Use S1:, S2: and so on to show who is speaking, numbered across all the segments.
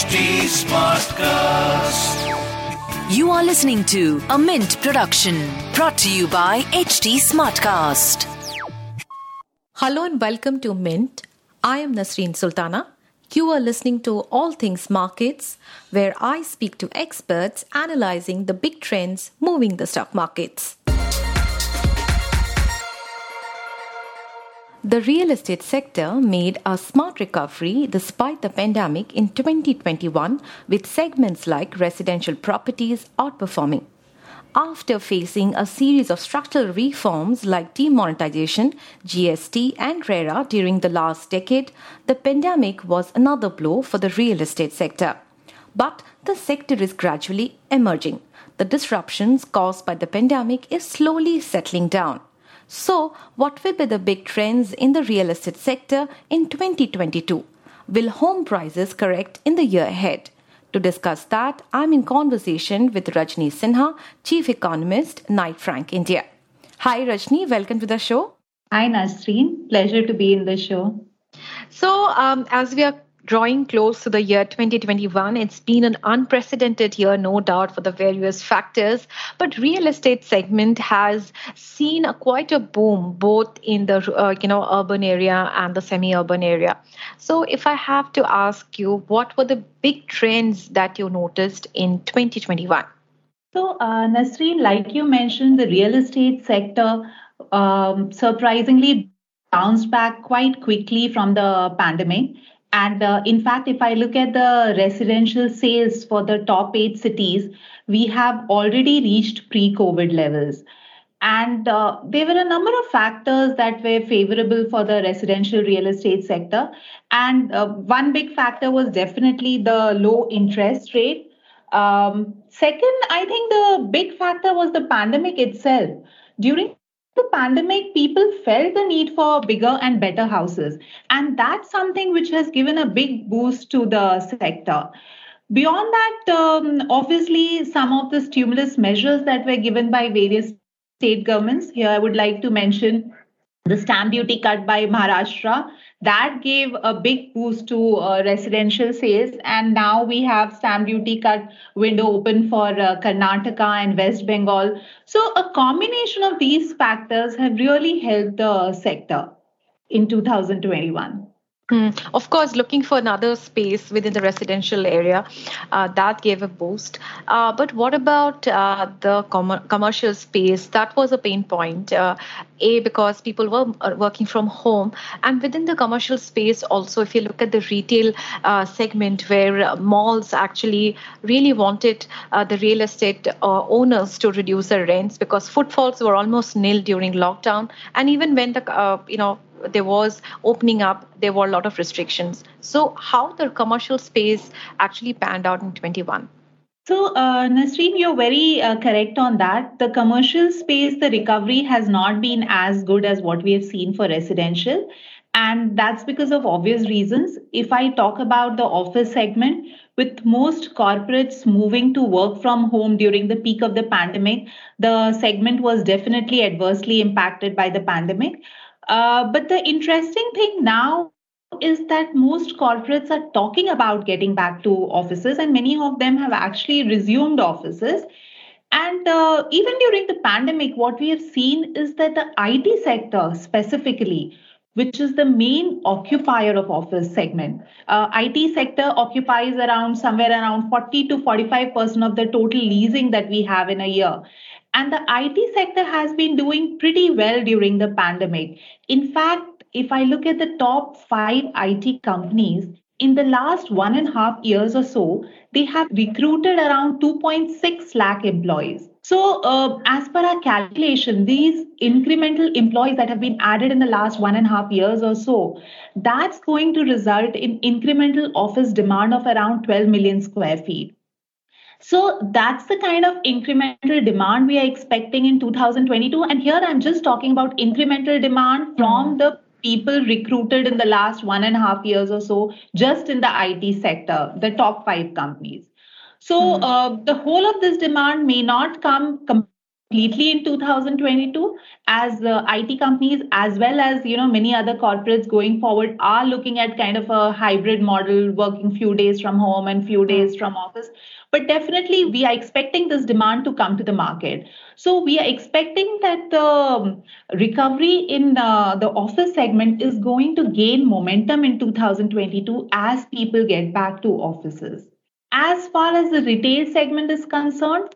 S1: HT Smartcast.
S2: You are listening to a Mint production brought to you by HT Smartcast.
S3: Hello and welcome to Mint. I am Nasreen Sultana. You are listening to All Things Markets, where I speak to experts analyzing the big trends moving the stock markets. The real estate sector made a smart recovery despite the pandemic in 2021, with segments like residential properties outperforming. After facing a series of structural reforms like demonetization, GST, and RERA during the last decade, the pandemic was another blow for the real estate sector. But the sector is gradually emerging. The disruptions caused by the pandemic is slowly settling down. So, what will be the big trends in the real estate sector in 2022? Will home prices correct in the year ahead? To discuss that, I'm in conversation with Rajni Sinha, Chief Economist, Knight Frank India. Hi, Rajni, welcome to the show.
S4: Hi, Nasreen. Pleasure to be in the show.
S3: So, um, as we are drawing close to the year 2021 it's been an unprecedented year no doubt for the various factors. But real estate segment has seen a quite a boom both in the uh, you know urban area and the semi urban area. So if i have to ask you what were the big trends that you noticed in 2021
S4: so uh, nasreen like you mentioned the real estate sector um, surprisingly bounced back quite quickly from the pandemic and uh, in fact, if I look at the residential sales for the top eight cities, we have already reached pre COVID levels. And uh, there were a number of factors that were favorable for the residential real estate sector. And uh, one big factor was definitely the low interest rate. Um, second, I think the big factor was the pandemic itself. During the pandemic, people felt the need for bigger and better houses. And that's something which has given a big boost to the sector. Beyond that, um, obviously, some of the stimulus measures that were given by various state governments. Here, I would like to mention the stamp duty cut by Maharashtra that gave a big boost to uh, residential sales. And now we have stamp duty cut window open for uh, karnataka and west bengal. So a combination of these factors have really helped the sector in 2021
S3: Mm. Of course, looking for another space within the residential area, uh, that gave a boost. Uh, but what about uh, the com- commercial space? That was a pain point. Uh, a, because people were uh, working from home. And within the commercial space, also, if you look at the retail uh, segment where malls actually really wanted the real estate owners to reduce their rents because footfalls were almost nil during lockdown. And even when the, you know, there was opening up, there were a lot of restrictions. So, how the commercial space actually panned out in 21?
S4: So, uh, Nasreen, you're very uh, correct on that. The commercial space, the recovery has not been as good as what we have seen for residential. And that's because of obvious reasons. If I talk about the office segment, with most corporates moving to work from home during the peak of the pandemic, the segment was definitely adversely impacted by the pandemic. Uh, but the interesting thing now is that most corporates are talking about getting back to offices, and many of them have actually resumed offices. And uh, even during the pandemic, what we have seen is that the IT sector specifically, which is the main occupier of office segment, uh, IT sector occupies around somewhere around 40 to 45 percent of the total leasing that we have in a year. And the IT sector has been doing pretty well during the pandemic. In fact, if I look at the top five IT companies, in the last one and a half years or so, they have recruited around 2.6 lakh employees. So, uh, as per our calculation, these incremental employees that have been added in the last one and a half years or so, that's going to result in incremental office demand of around 12 million square feet. So that's the kind of incremental demand we are expecting in 2022. And here I'm just talking about incremental demand from the people recruited in the last one and a half years or so, just in the IT sector, the top five companies. So mm. uh, the whole of this demand may not come completely in 2022 as uh, the IT companies as well as you know many other corporates going forward are looking at kind of a hybrid model working few days from home and few hmm. days from office. But definitely we are expecting this demand to come to the market. So we are expecting that the um, recovery in the, the office segment is going to gain momentum in 2022 as people get back to offices. As far as the retail segment is concerned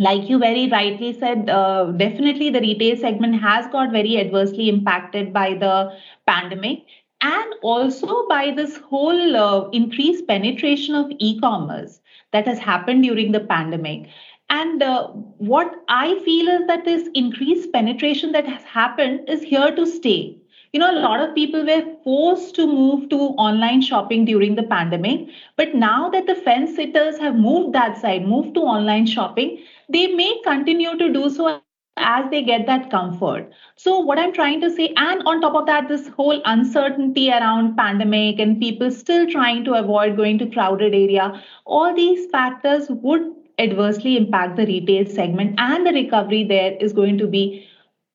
S4: like you very rightly said, uh, definitely the retail segment has got very adversely impacted by the pandemic and also by this whole uh, increased penetration of e-commerce that has happened during the pandemic. And uh, what i feel is that this increased penetration that has happened is here to stay you know a lot of people were forced to move to online shopping during the pandemic but now that the fence sitters have moved that side moved to online shopping they may continue to do so as they get that comfort. So what i'm trying to say and on top of that this whole uncertainty around pandemic and people still trying to avoid going to crowded area all these factors would adversely impact the retail segment and the recovery there is going to be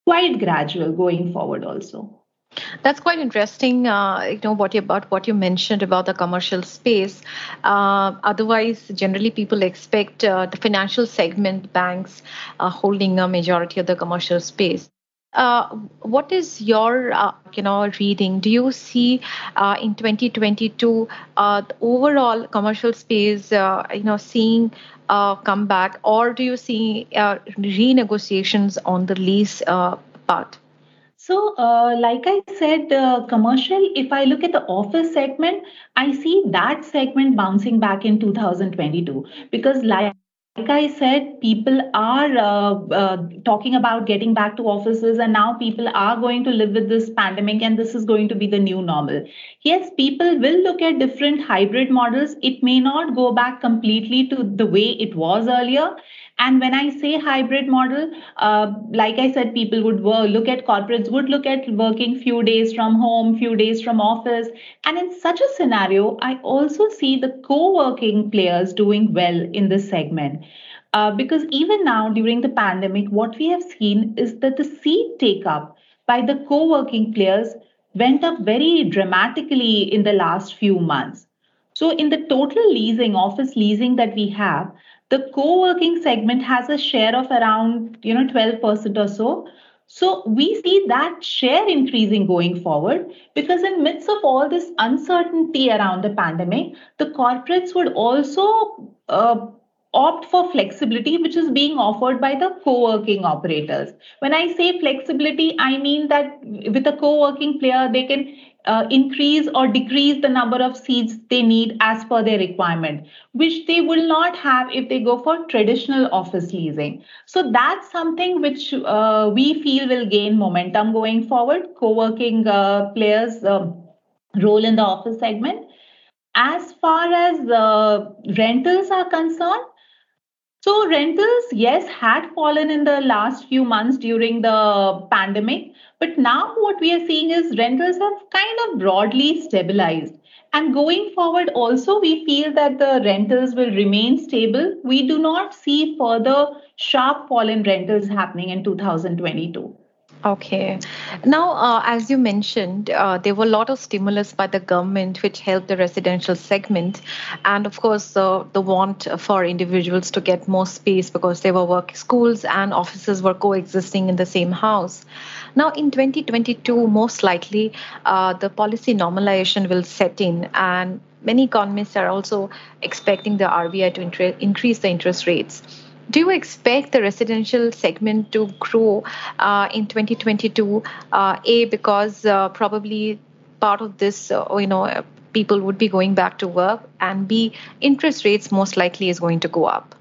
S4: quite gradual going forward also
S3: that's quite interesting. Uh, you know what you, about what you mentioned about the commercial space. Uh, otherwise, generally people expect uh, the financial segment banks uh, holding a majority of the commercial space. Uh, what is your uh, you know reading? Do you see in 2022 the overall commercial space you know seeing come back, or do you see renegotiations on the lease part?
S4: So, uh, like I said, uh, commercial, if I look at the office segment, I see that segment bouncing back in 2022 because, like, like I said, people are uh, uh, talking about getting back to offices, and now people are going to live with this pandemic, and this is going to be the new normal. Yes, people will look at different hybrid models. It may not go back completely to the way it was earlier. And when I say hybrid model, uh, like I said, people would work, look at corporates would look at working few days from home, few days from office. And in such a scenario, I also see the co-working players doing well in this segment. Uh, because even now during the pandemic, what we have seen is that the seat take up by the co-working players went up very dramatically in the last few months. So in the total leasing, office leasing that we have, the co-working segment has a share of around you know 12% or so so we see that share increasing going forward because in midst of all this uncertainty around the pandemic the corporates would also uh, opt for flexibility which is being offered by the co-working operators when i say flexibility i mean that with a co-working player they can uh, increase or decrease the number of seats they need as per their requirement, which they will not have if they go for traditional office leasing. So that's something which uh, we feel will gain momentum going forward. Co-working uh, players' um, role in the office segment. As far as rentals are concerned, so rentals, yes, had fallen in the last few months during the pandemic, but now what we are seeing is rentals have kind of broadly stabilized. And going forward, also, we feel that the rentals will remain stable. We do not see further sharp fall in rentals happening in 2022.
S3: Okay. Now, uh, as you mentioned, uh, there were a lot of stimulus by the government which helped the residential segment. And of course, uh, the want for individuals to get more space because they were work schools and offices were coexisting in the same house. Now, in 2022, most likely, uh, the policy normalization will set in and many economists are also expecting the RBI to increase the interest rates do you expect the residential segment to grow uh, in 2022? Uh, a because uh, probably part of this, uh, you know, people would be going back to work, and B interest rates most likely is going to go up.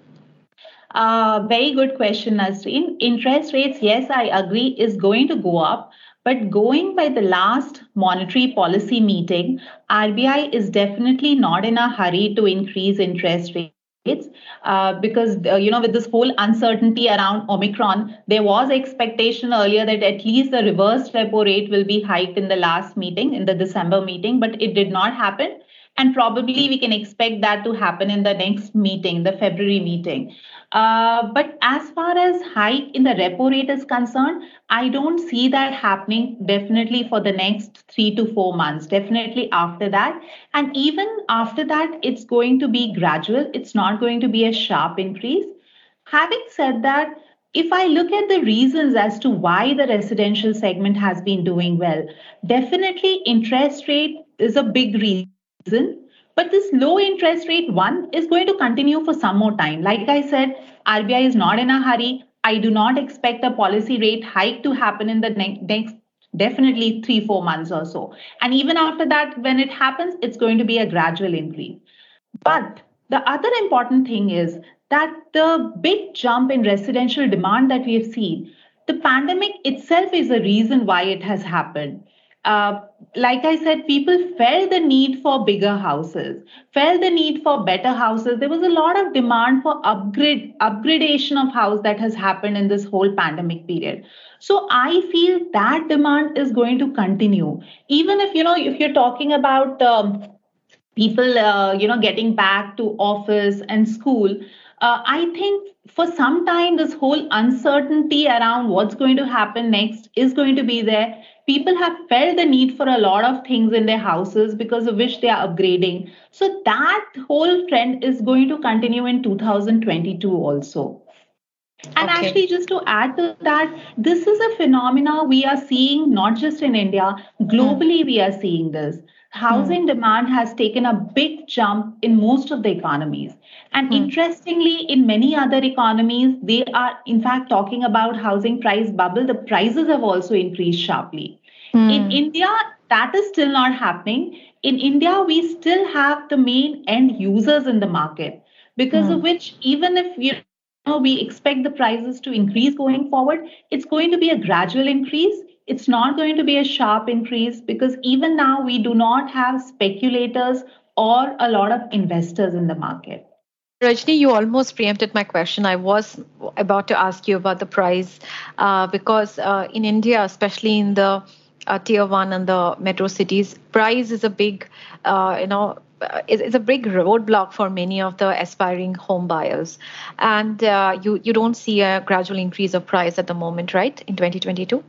S4: Uh, very good question, Nasreen. Interest rates, yes, I agree, is going to go up. But going by the last monetary policy meeting, RBI is definitely not in a hurry to increase interest rates uh, because uh, you know with this whole uncertainty around omicron there was expectation earlier that at least the reverse repo rate will be hiked in the last meeting in the december meeting but it did not happen and probably we can expect that to happen in the next meeting, the February meeting. Uh, but as far as hike in the repo rate is concerned, I don't see that happening definitely for the next three to four months, definitely after that. And even after that, it's going to be gradual, it's not going to be a sharp increase. Having said that, if I look at the reasons as to why the residential segment has been doing well, definitely interest rate is a big reason. But this low interest rate one is going to continue for some more time. Like I said, RBI is not in a hurry. I do not expect a policy rate hike to happen in the ne- next definitely three, four months or so. And even after that, when it happens, it's going to be a gradual increase. But the other important thing is that the big jump in residential demand that we have seen, the pandemic itself is a reason why it has happened. Uh, like I said, people felt the need for bigger houses, felt the need for better houses. There was a lot of demand for upgrade upgradation of house that has happened in this whole pandemic period. So I feel that demand is going to continue, even if you know if you're talking about um, people, uh, you know, getting back to office and school uh, I think for some time, this whole uncertainty around what's going to happen next is going to be there. People have felt the need for a lot of things in their houses because of which they are upgrading. So that whole trend is going to continue in 2022 also. And okay. actually, just to add to that, this is a phenomena we are seeing not just in India, globally, mm. we are seeing this housing mm. demand has taken a big jump in most of the economies. And mm. interestingly, in many other economies, they are in fact talking about housing price bubble. The prices have also increased sharply. Mm. In India, that is still not happening. In India, we still have the main end users in the market, because of hmm. which, even if you know, we expect the prices to increase going forward, it's going to be a gradual increase it's not going to be a sharp increase because even now we do not have speculators or a lot of investors in the market.
S3: Rajni, you almost preempted my question. I was about to ask you about the price uh, because uh, in India, especially in the uh, tier one and the metro cities, price is a big, uh, you know, uh, it's a big roadblock for many of the aspiring home buyers, and uh, you you don't see a gradual increase of price at the moment, right? In 2022.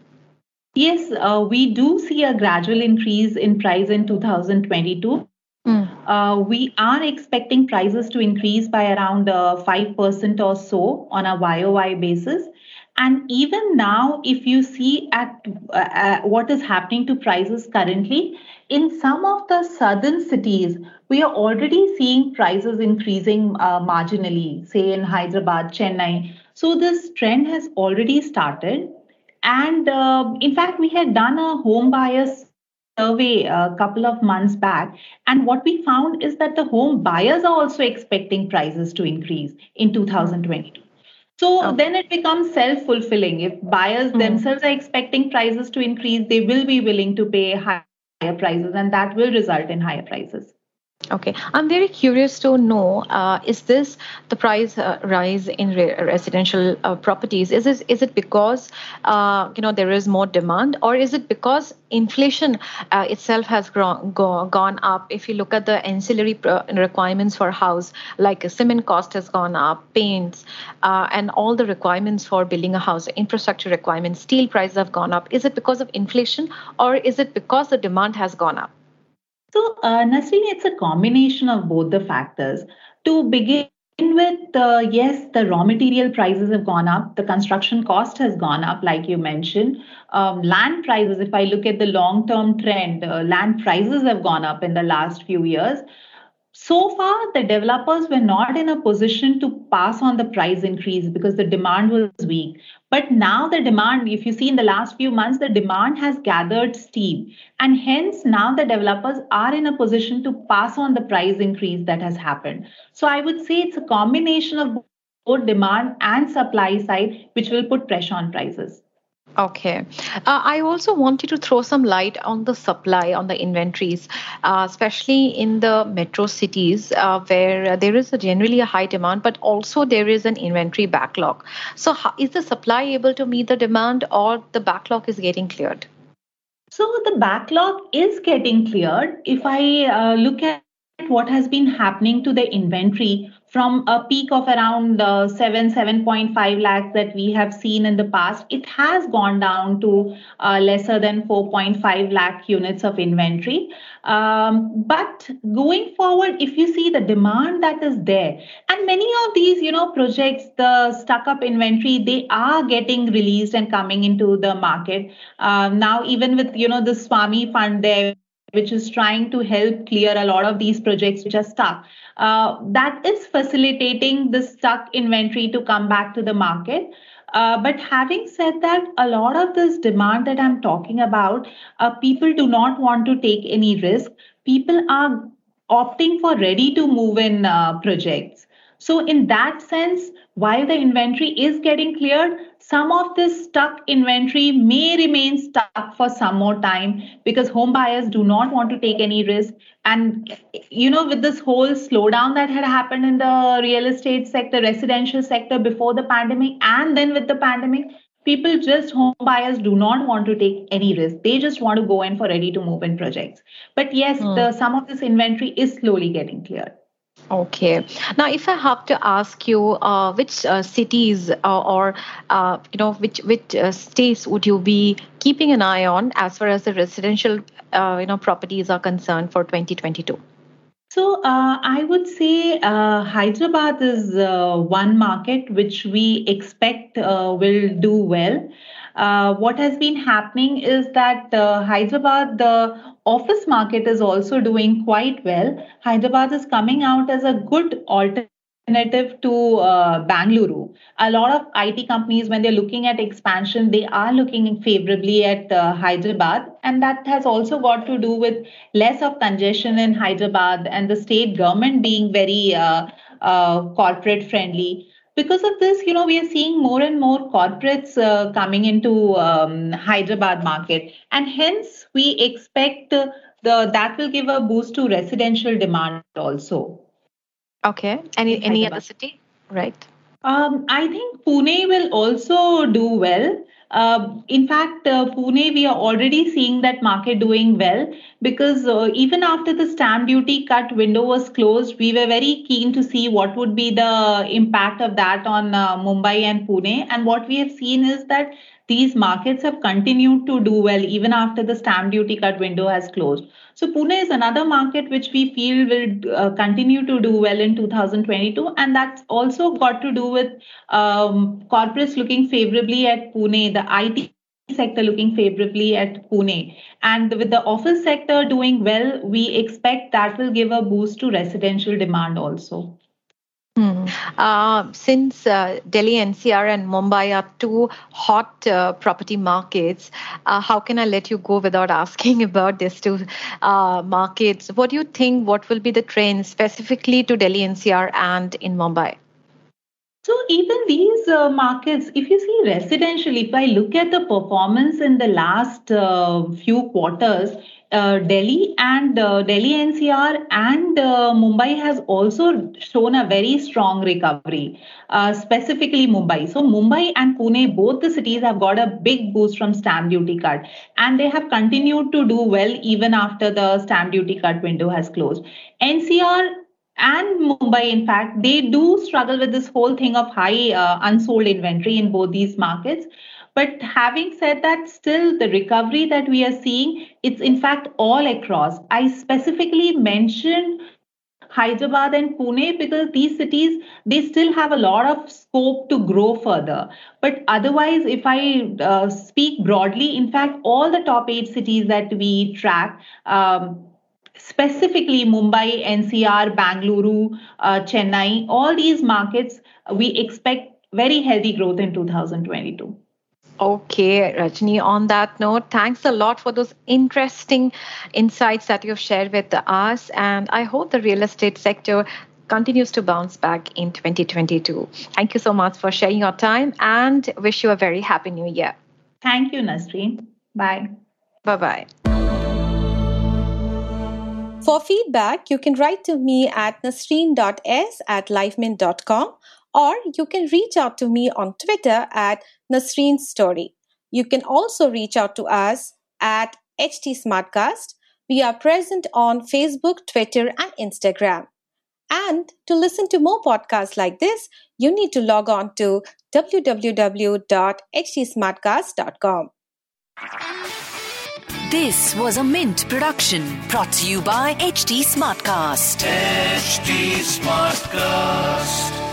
S4: Yes, uh, we do see a gradual increase in price in 2022. Mm. Uh, we are expecting prices to increase by around uh, 5% or so on a YOY basis. And even now, if you see at uh, what is happening to prices currently, in some of the southern cities, we are already seeing prices increasing uh, marginally, say in Hyderabad, Chennai. So this trend has already started. And uh, in fact, we had done a home buyers survey a couple of months back. And what we found is that the home buyers are also expecting prices to increase in 2022. So okay. then it becomes self fulfilling. If buyers mm-hmm. themselves are expecting prices to increase, they will be willing to pay higher prices, and that will result in higher prices.
S3: Okay, I'm very curious to know: uh, is this the price uh, rise in re- residential uh, properties? Is this is it because uh, you know there is more demand, or is it because inflation uh, itself has grown, go, gone up? If you look at the ancillary requirements for house, like cement cost has gone up, paints, uh, and all the requirements for building a house, infrastructure requirements, steel prices have gone up. Is it because of inflation, or is it because the demand has gone up?
S4: So, uh, Nasreen, it's a combination of both the factors. To begin with, uh, yes, the raw material prices have gone up. The construction cost has gone up, like you mentioned. Um, land prices, if I look at the long term trend, uh, land prices have gone up in the last few years so far the developers were not in a position to pass on the price increase because the demand was weak. But now the demand if you see in the last few months the demand has gathered steam. And hence now the developers are in a position to pass on the price increase that has happened. So i would say it's a combination of both demand and supply side which will put pressure on prices
S3: Okay. Uh, I also want you to throw some light on the supply, on the inventories, uh, especially in the metro cities uh, where there is a generally a high demand, but also there is an inventory backlog. So, how, is the supply able to meet the demand or the backlog is getting cleared?
S4: So, the backlog is getting cleared. If I uh, look at what has been happening to the inventory from a peak of around uh, 7 7.5 lakhs that we have seen in the past it has gone down to uh, lesser than 4.5 lakh units of inventory. Um, but going forward if you see the demand that is there and many of these you know projects the stuck up inventory they are getting released and coming into the market. Uh, now even with you know the SWAMIH fund there which is trying to help clear a lot of these projects which are stuck. Uh, that is facilitating the stuck inventory to come back to the market. Uh, but having said that, a lot of this demand that I'm talking about, uh, people do not want to take any risk. People are opting for ready to move in uh, projects. So, in that sense, while the inventory is getting cleared, some of this stuck inventory may remain stuck for some more time because home buyers do not want to take any risk. And, you know, with this whole slowdown that had happened in the real estate sector, residential sector before the pandemic, and then with the pandemic, people just home buyers do not want to take any risk they just want to go in for ready to move in projects but yes mm. the some of this inventory is slowly getting cleared
S3: Okay. Now, if I have to ask you, uh, which uh, cities uh, or uh, you know which which uh, states would you be keeping an eye on as far as the residential uh, you know properties are concerned for 2022?
S4: So uh, I would say uh, Hyderabad is uh, one market which we expect will do well. what has been happening is that Hyderabad, the office market is also doing quite well. Hyderabad is coming out as a good alternative to uh, Bangalore. A lot of IT companies, when they're looking at expansion, they are looking favorably at uh, Hyderabad. And that has also got to do with less of congestion in Hyderabad and the state government being very uh, uh corporate friendly because of this, you know, we are seeing more and more corporates uh, coming into um, Hyderabad market, and hence we expect the that will give a boost to residential demand also.
S3: Okay. Any any other city? Right.
S4: Um, I think Pune will also do well. Uh, in fact, uh, Pune, we are already seeing that market doing well because uh, even after the stamp duty cut window was closed, we were very keen to see what would be the impact of that on uh, Mumbai and Pune. And what we have seen is that these markets have continued to do well even after the stamp duty cut window has closed. So Pune is another market which we feel will uh, continue to do well in 2022, and that's also got to do with um, corporates looking favorably at Pune, the IT sector looking favorably at Pune. And with the office sector doing well, we expect that will give a boost to residential demand also.
S3: Hmm. Uh, since uh, Delhi NCR and Mumbai are two hot uh, property markets, uh, how can I let you go without asking about these two uh, markets? What do you think? What will be the trend specifically to Delhi NCR and in Mumbai?
S4: So even these uh, markets, if you see residential, if I look at the performance in the last uh, few quarters, uh, Delhi and uh, Delhi NCR and uh, Mumbai has also shown a very strong recovery, uh, specifically Mumbai. So Mumbai and Pune, both the cities have got a big boost from stamp duty cut, and they have continued to do well even after the stamp duty cut window has closed. NCR and Mumbai, in fact, they do struggle with this whole thing of high uh, unsold inventory in both these markets. But having said that, still the recovery that we are seeing, it's in fact all across. I specifically mentioned Hyderabad and Pune because these cities they still have a lot of scope to grow further. But otherwise, if I uh, speak broadly, in fact, all the top eight cities that we track. Um, specifically Mumbai, NCR, Bangalore, uh, Chennai, all these markets, we expect very healthy growth in 2022.
S3: Okay, Rajni, on that note, thanks a lot for those interesting insights that you've shared with us. And I hope the real estate sector continues to bounce back in 2022. Thank you so much for sharing your time and wish you a very happy new year.
S4: Thank you, Nasreen. Bye.
S3: Bye bye.
S5: For feedback, you can write to me at nasreen.s at livemint.com or you can reach out to me on Twitter at Nasreen Story. You can also reach out to us at HT Smartcast. We are present on Facebook, Twitter, and Instagram. And to listen to more podcasts like this, you need to log on to www.htsmartcast.com.
S2: This was a Mint production brought to you by HT Smartcast.
S1: HT Smartcast.